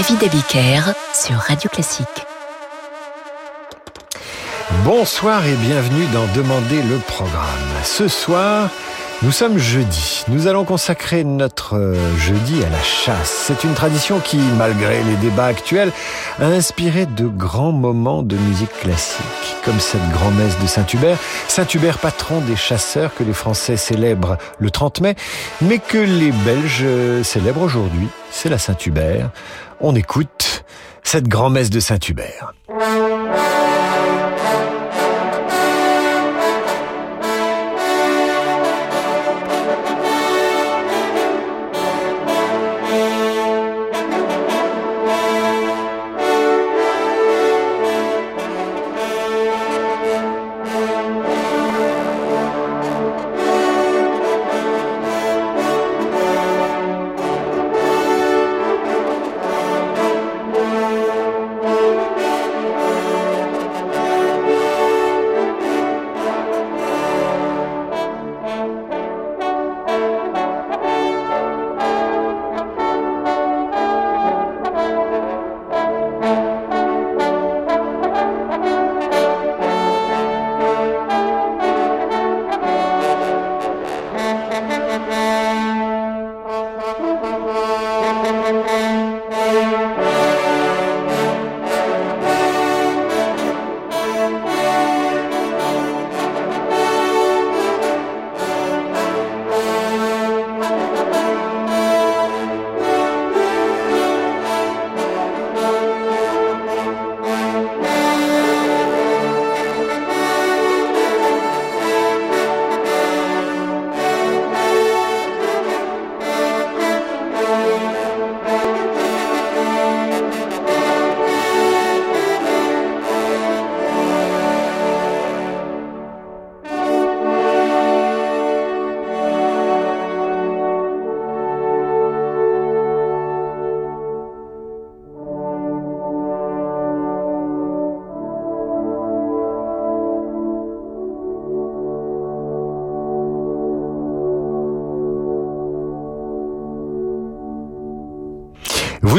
David Abiker sur Radio Classique. Bonsoir et bienvenue dans Demander le programme. Ce soir, nous sommes jeudi. Nous allons consacrer notre euh, jeudi à la chasse. C'est une tradition qui, malgré les débats actuels, a inspiré de grands moments de musique classique, comme cette grand-messe de Saint-Hubert. Saint-Hubert, patron des chasseurs que les Français célèbrent le 30 mai, mais que les Belges célèbrent aujourd'hui. C'est la Saint-Hubert. On écoute cette grand-messe de Saint-Hubert.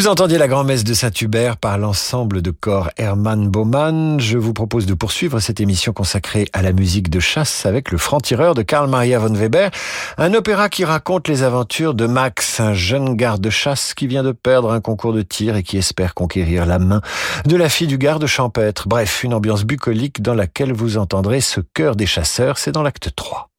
Vous entendiez la grand-messe de Saint-Hubert par l'ensemble de corps Hermann Baumann. Je vous propose de poursuivre cette émission consacrée à la musique de chasse avec le franc-tireur de Karl Maria von Weber, un opéra qui raconte les aventures de Max, un jeune garde-chasse qui vient de perdre un concours de tir et qui espère conquérir la main de la fille du garde champêtre. Bref, une ambiance bucolique dans laquelle vous entendrez ce cœur des chasseurs, c'est dans l'acte 3.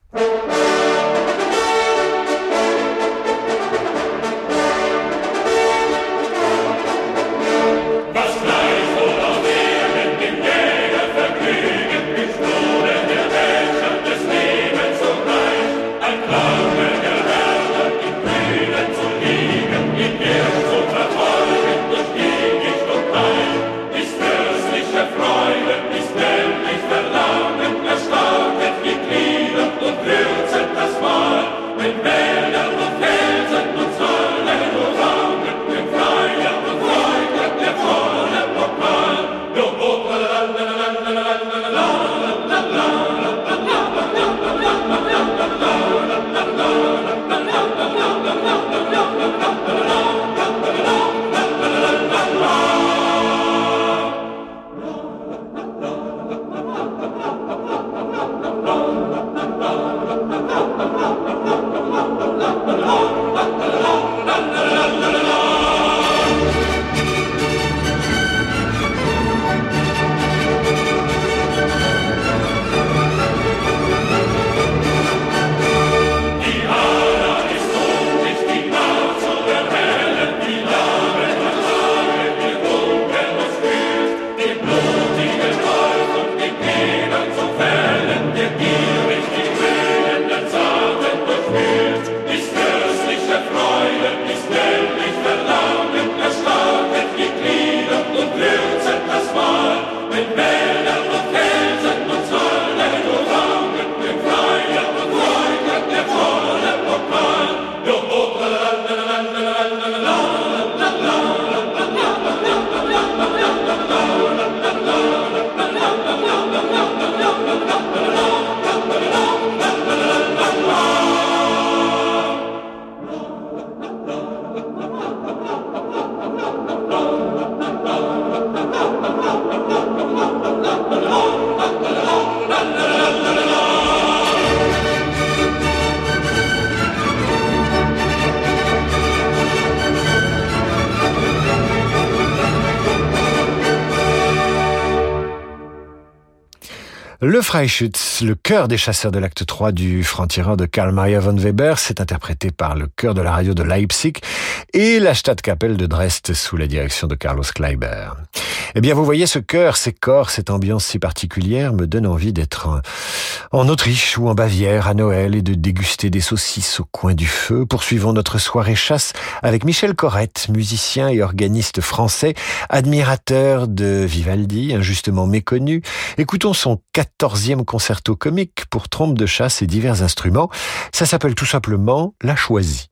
Open Le Freischütz, le chœur des chasseurs de l'acte 3 du franc-tireur de Karl Maria von Weber, c'est interprété par le chœur de la radio de Leipzig et la Stadtkapelle de Dresde sous la direction de Carlos Kleiber. Eh bien, vous voyez, ce chœur, ces corps, cette ambiance si particulière me donne envie d'être en Autriche ou en Bavière à Noël et de déguster des saucisses au coin du feu. Poursuivons notre soirée chasse avec Michel Corrette, musicien et organiste français, admirateur de Vivaldi, injustement méconnu. Écoutons son quatorzième concerto comique pour trompe de chasse et divers instruments. Ça s'appelle tout simplement La Choisie.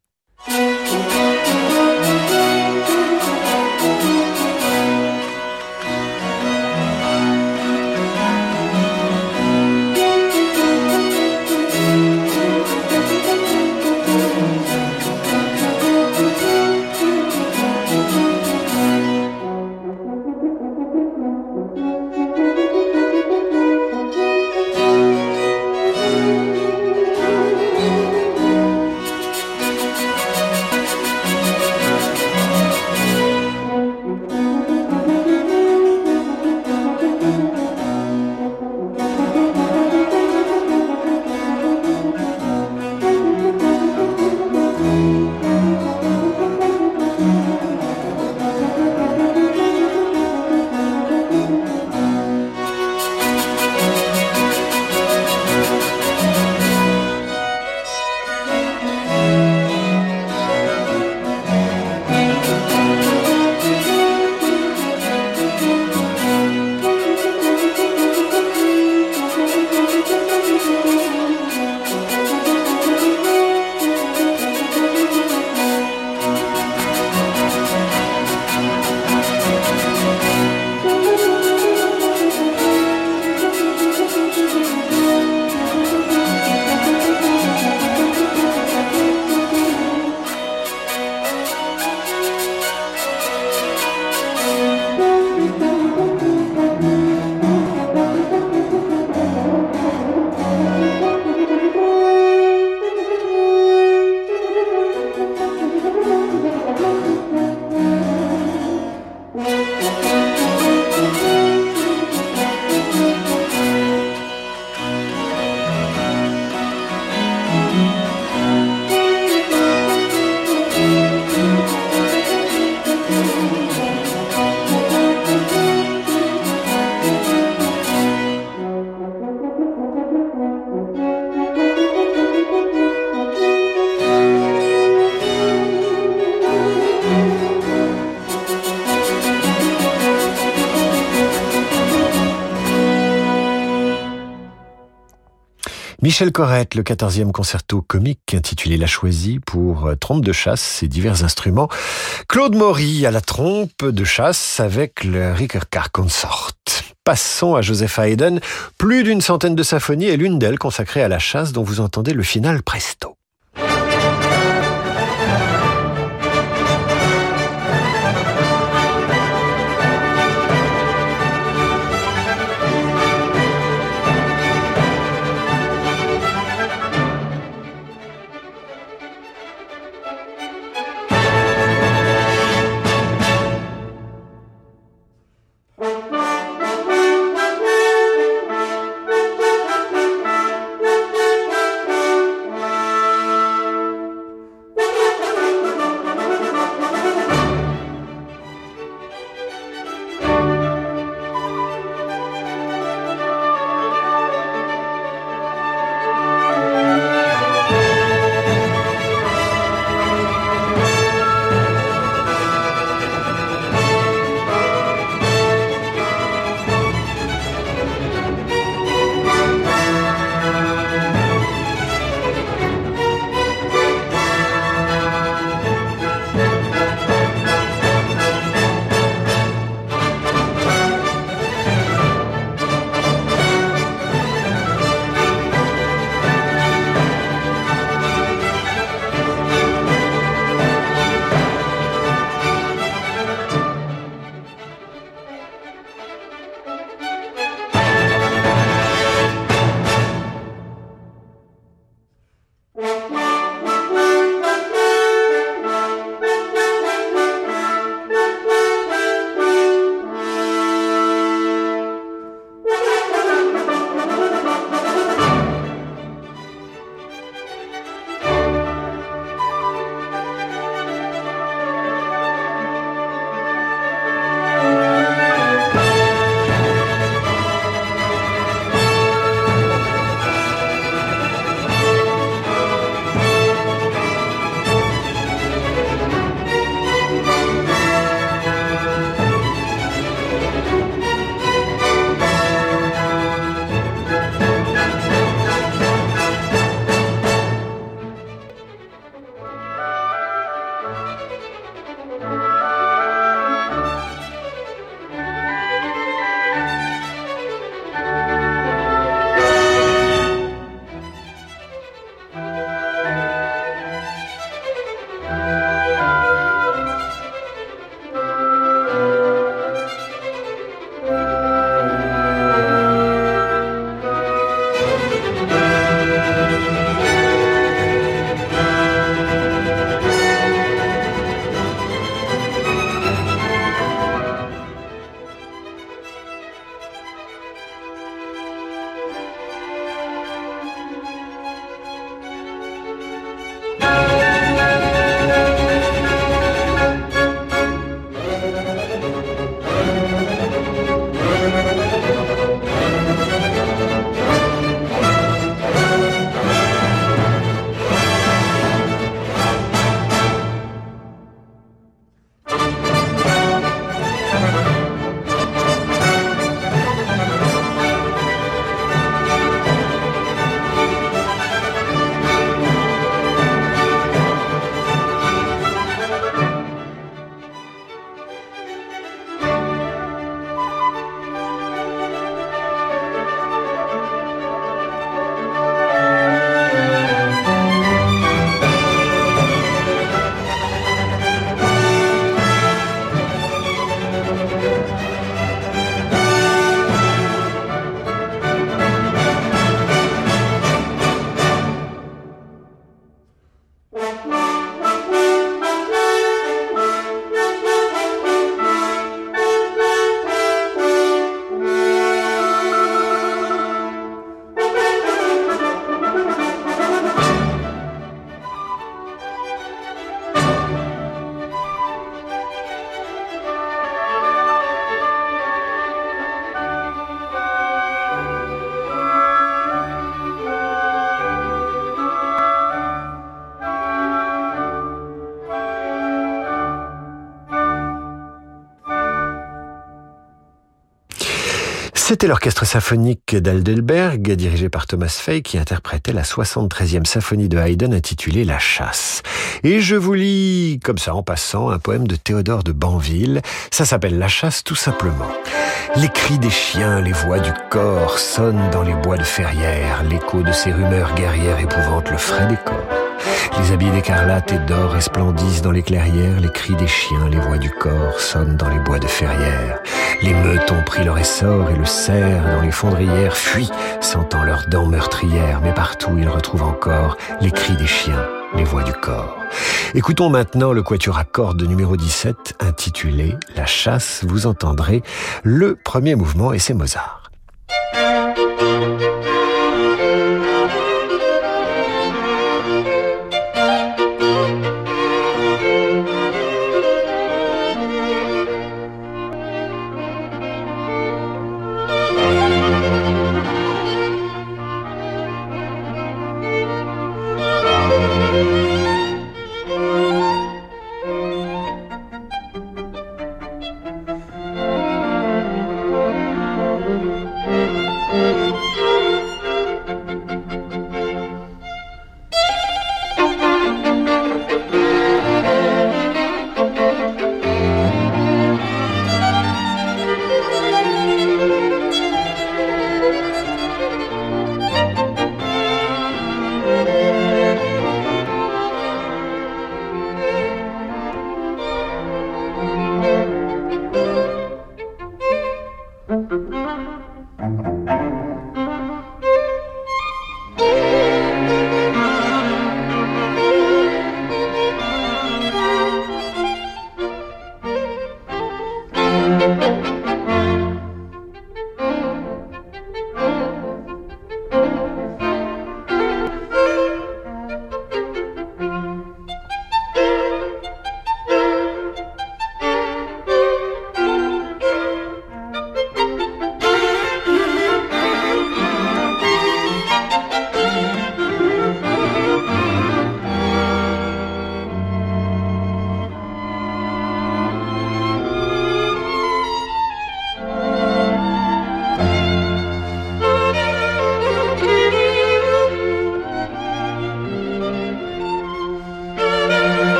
Michel Corrette, le 14e concerto comique intitulé La Choisie pour euh, trompe de chasse et divers instruments. Claude Maury à la trompe de chasse avec le Rickercar Consort. Passons à Joseph Haydn. Plus d'une centaine de symphonies et l'une d'elles consacrée à la chasse dont vous entendez le final presto. C'était l'orchestre symphonique d'Aldelberg, dirigé par Thomas Fay, qui interprétait la 73e symphonie de Haydn intitulée La chasse. Et je vous lis, comme ça en passant, un poème de Théodore de Banville. Ça s'appelle La chasse tout simplement. Les cris des chiens, les voix du corps sonnent dans les bois de Ferrières. L'écho de ces rumeurs guerrières épouvante le frais des corps. Les habits d'écarlate et d'or resplendissent dans les clairières, les cris des chiens, les voix du corps sonnent dans les bois de ferrières. Les meutes ont pris leur essor et le cerf dans les fondrières fuit, sentant leurs dents meurtrières, mais partout ils retrouvent encore les cris des chiens, les voix du corps. Écoutons maintenant le quatuor à cordes numéro 17 intitulé La chasse, vous entendrez le premier mouvement et c'est Mozart.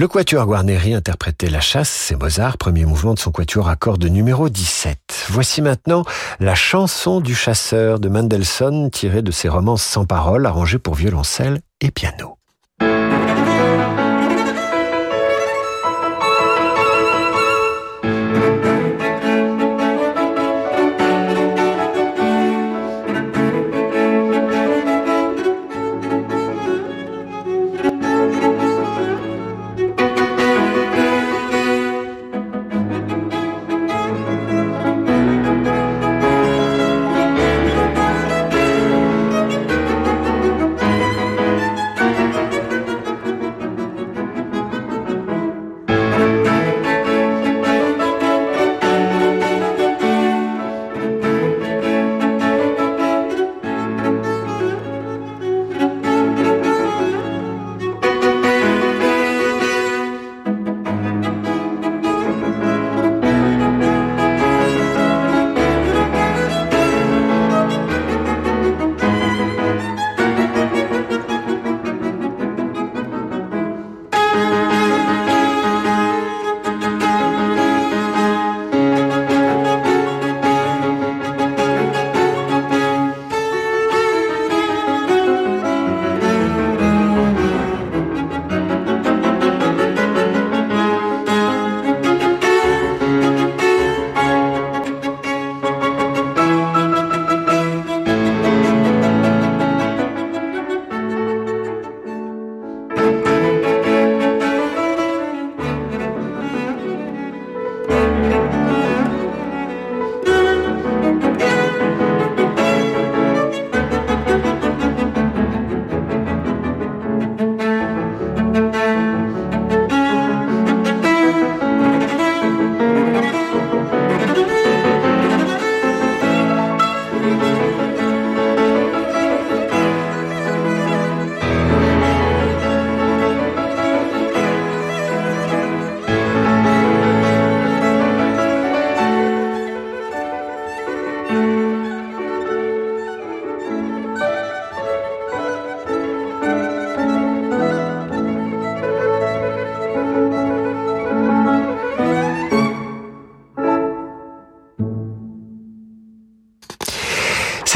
Le quatuor Guarneri interprétait La chasse, c'est Mozart, premier mouvement de son quatuor à cordes numéro 17. Voici maintenant la chanson du chasseur de Mendelssohn tirée de ses romances sans paroles arrangées pour violoncelle et piano.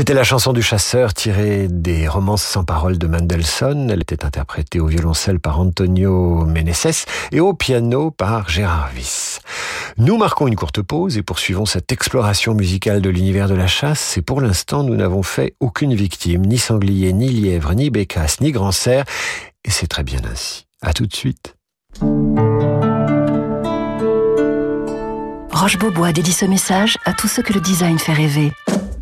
C'était la chanson du chasseur tirée des romances sans paroles de Mendelssohn. Elle était interprétée au violoncelle par Antonio Meneses et au piano par Gérard Wyss. Nous marquons une courte pause et poursuivons cette exploration musicale de l'univers de la chasse. Et pour l'instant, nous n'avons fait aucune victime, ni sanglier, ni lièvre, ni bécasse, ni grand cerf. Et c'est très bien ainsi. À tout de suite. Roche Beaubois dédie ce message à tous ceux que le design fait rêver.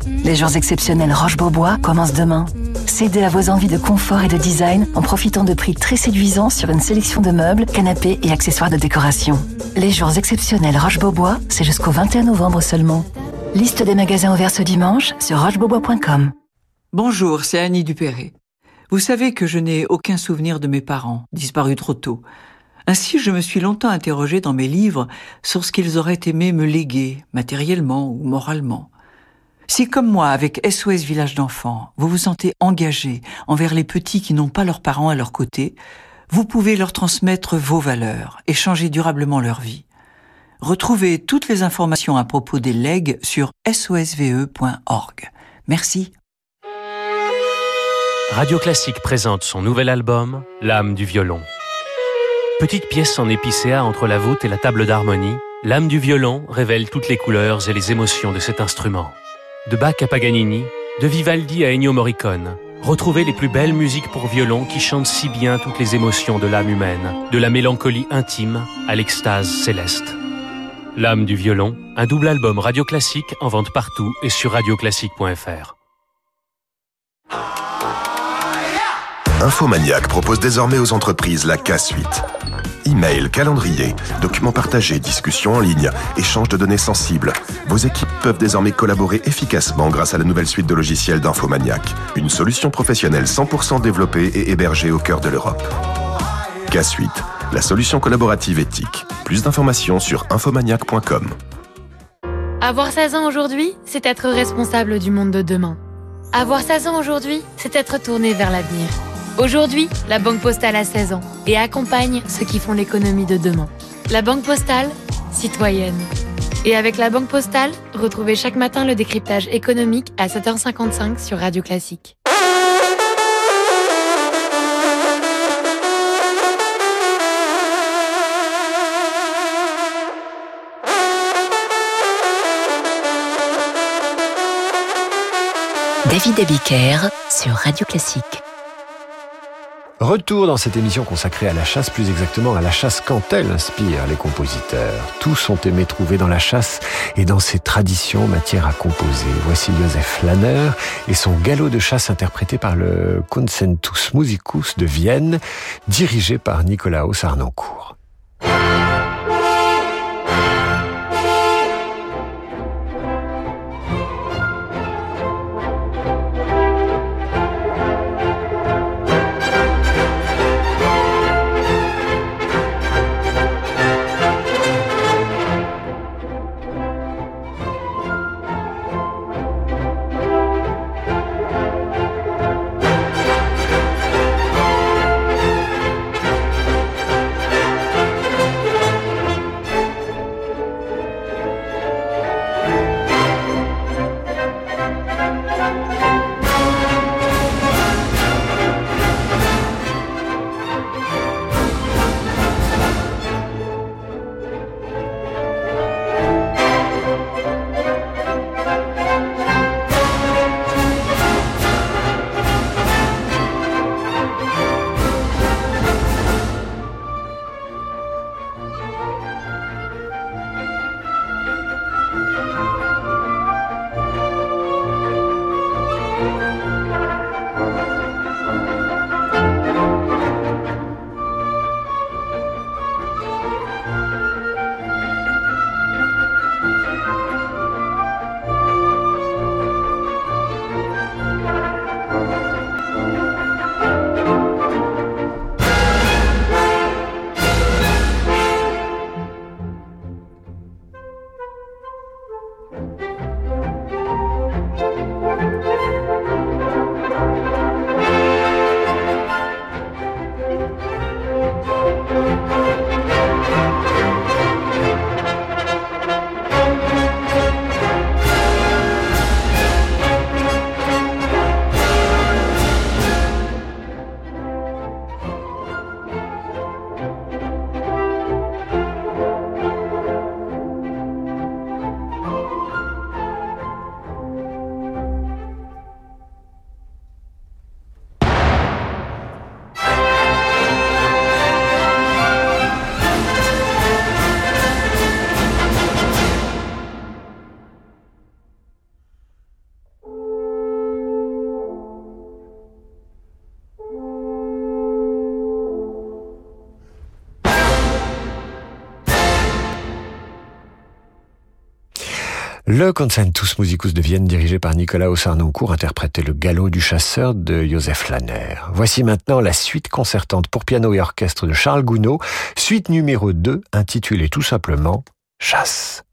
Les jours exceptionnels Roche-Beaubois commencent demain. Cédez à vos envies de confort et de design en profitant de prix très séduisants sur une sélection de meubles, canapés et accessoires de décoration. Les jours exceptionnels Roche-Beaubois, c'est jusqu'au 21 novembre seulement. Liste des magasins ouverts ce dimanche sur rochebeaubois.com. Bonjour, c'est Annie Dupéré. Vous savez que je n'ai aucun souvenir de mes parents, disparus trop tôt. Ainsi, je me suis longtemps interrogé dans mes livres sur ce qu'ils auraient aimé me léguer, matériellement ou moralement. Si comme moi, avec SOS Village d'enfants, vous vous sentez engagé envers les petits qui n'ont pas leurs parents à leur côté, vous pouvez leur transmettre vos valeurs et changer durablement leur vie. Retrouvez toutes les informations à propos des legs sur sosve.org. Merci. Radio Classique présente son nouvel album, L'âme du violon. Petite pièce en épicéa entre la voûte et la table d'harmonie, L'âme du violon révèle toutes les couleurs et les émotions de cet instrument. De Bach à Paganini, de Vivaldi à Ennio Morricone, retrouvez les plus belles musiques pour violon qui chantent si bien toutes les émotions de l'âme humaine, de la mélancolie intime à l'extase céleste. L'âme du violon, un double album radio classique en vente partout et sur radioclassique.fr. Infomaniac propose désormais aux entreprises la K-Suite. Email, calendrier, documents partagés, discussions en ligne, échange de données sensibles. Vos équipes peuvent désormais collaborer efficacement grâce à la nouvelle suite de logiciels d'Infomaniac. Une solution professionnelle 100% développée et hébergée au cœur de l'Europe. K-Suite, la solution collaborative éthique. Plus d'informations sur infomaniac.com. Avoir 16 ans aujourd'hui, c'est être responsable du monde de demain. Avoir 16 ans aujourd'hui, c'est être tourné vers l'avenir. Aujourd'hui, la Banque Postale a 16 ans et accompagne ceux qui font l'économie de demain. La Banque Postale, citoyenne. Et avec la Banque Postale, retrouvez chaque matin le décryptage économique à 7h55 sur Radio Classique. David Abiker sur Radio Classique. Retour dans cette émission consacrée à la chasse, plus exactement à la chasse quand elle inspire les compositeurs. Tous ont aimé trouver dans la chasse et dans ses traditions matière à composer. Voici Joseph Lanner et son galop de chasse interprété par le Concentus Musicus de Vienne, dirigé par Nicolaus Arnoncourt. Le Concentus Musicus de Vienne, dirigé par Nicolas Ossarnoncourt, interprétait le galop du chasseur de Joseph Lanner. Voici maintenant la suite concertante pour piano et orchestre de Charles Gounod, suite numéro 2, intitulée tout simplement Chasse.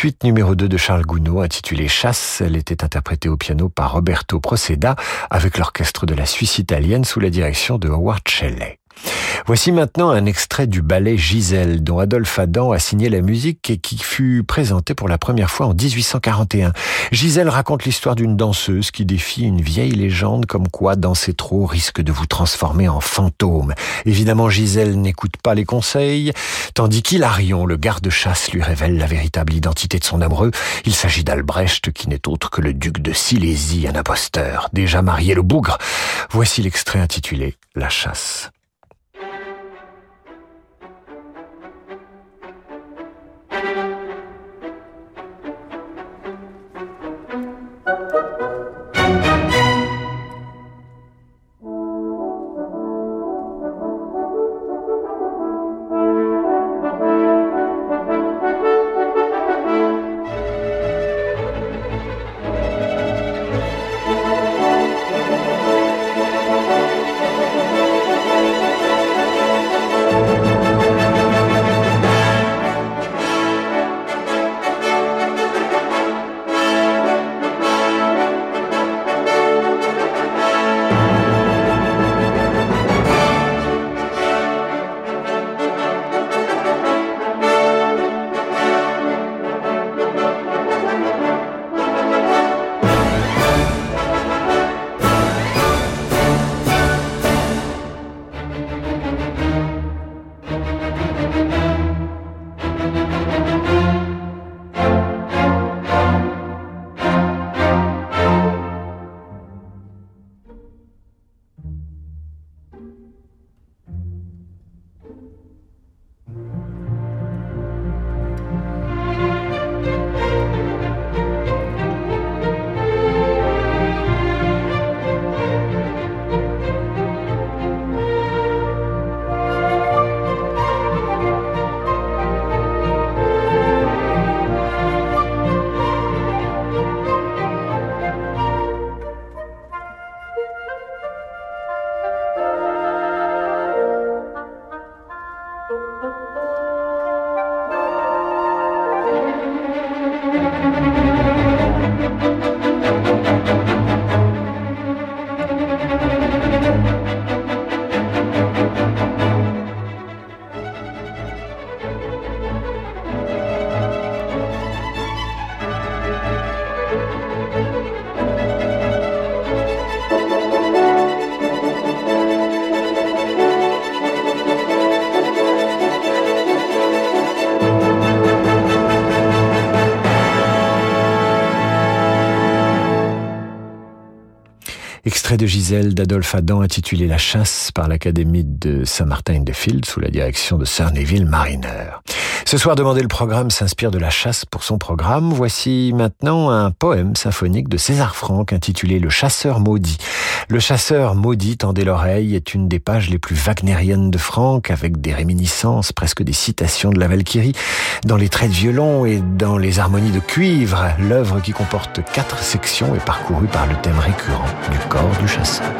Suite numéro 2 de Charles Gounod, intitulée Chasse, elle était interprétée au piano par Roberto Proceda avec l'orchestre de la Suisse italienne sous la direction de Howard Shelley. Voici maintenant un extrait du ballet Gisèle, dont Adolphe Adam a signé la musique et qui fut présenté pour la première fois en 1841. Gisèle raconte l'histoire d'une danseuse qui défie une vieille légende comme quoi danser trop risque de vous transformer en fantôme. Évidemment, Gisèle n'écoute pas les conseils, tandis qu'Hilarion, le garde-chasse, lui révèle la véritable identité de son amoureux. Il s'agit d'Albrecht, qui n'est autre que le duc de Silésie, un imposteur, déjà marié le bougre. Voici l'extrait intitulé La chasse. De Gisèle d'Adolphe Adam intitulé La chasse par l'Académie de Saint-Martin-in-the-Field sous la direction de Sir Neville Mariner. Ce soir, Demander le programme s'inspire de la chasse pour son programme. Voici maintenant un poème symphonique de César Franck intitulé Le chasseur maudit. Le chasseur maudit, tendez l'oreille, est une des pages les plus wagnériennes de Franck, avec des réminiscences, presque des citations de la Valkyrie, dans les traits de violon et dans les harmonies de cuivre. L'œuvre qui comporte quatre sections est parcourue par le thème récurrent du corps du chasseur.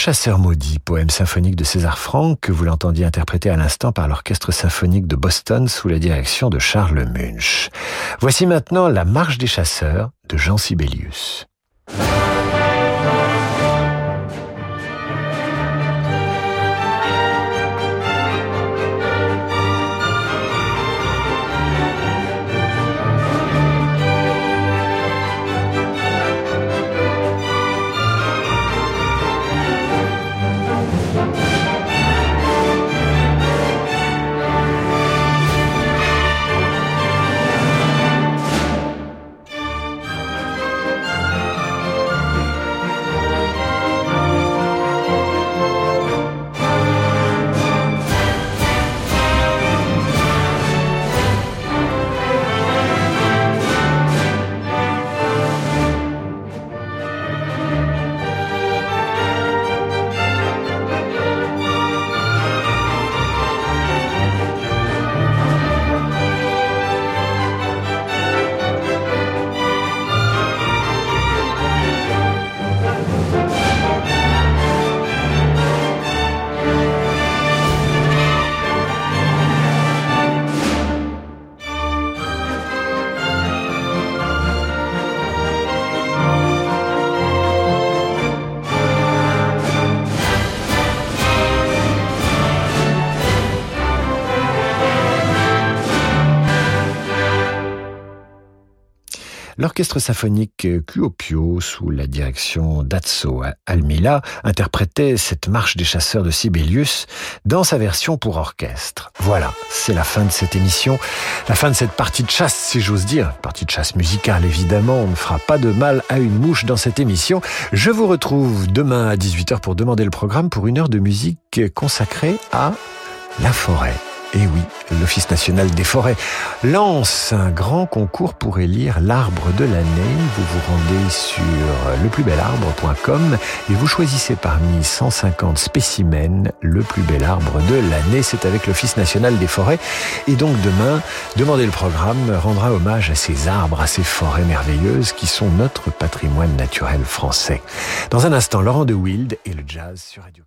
Chasseur maudit, poème symphonique de César Franck, que vous l'entendiez interpréter à l'instant par l'orchestre symphonique de Boston sous la direction de Charles Munch. Voici maintenant la marche des chasseurs de Jean Sibelius. L'orchestre symphonique Kuopio, sous la direction d'Azzo Almila, interprétait cette marche des chasseurs de Sibelius dans sa version pour orchestre. Voilà, c'est la fin de cette émission, la fin de cette partie de chasse, si j'ose dire. Partie de chasse musicale, évidemment, on ne fera pas de mal à une mouche dans cette émission. Je vous retrouve demain à 18h pour demander le programme pour une heure de musique consacrée à la forêt. Et oui, l'Office national des forêts lance un grand concours pour élire l'arbre de l'année. Vous vous rendez sur leplusbelarbre.com et vous choisissez parmi 150 spécimens le plus bel arbre de l'année. C'est avec l'Office national des forêts. Et donc demain, Demandez le programme rendra hommage à ces arbres, à ces forêts merveilleuses qui sont notre patrimoine naturel français. Dans un instant, Laurent de Wild et le jazz sur Radio.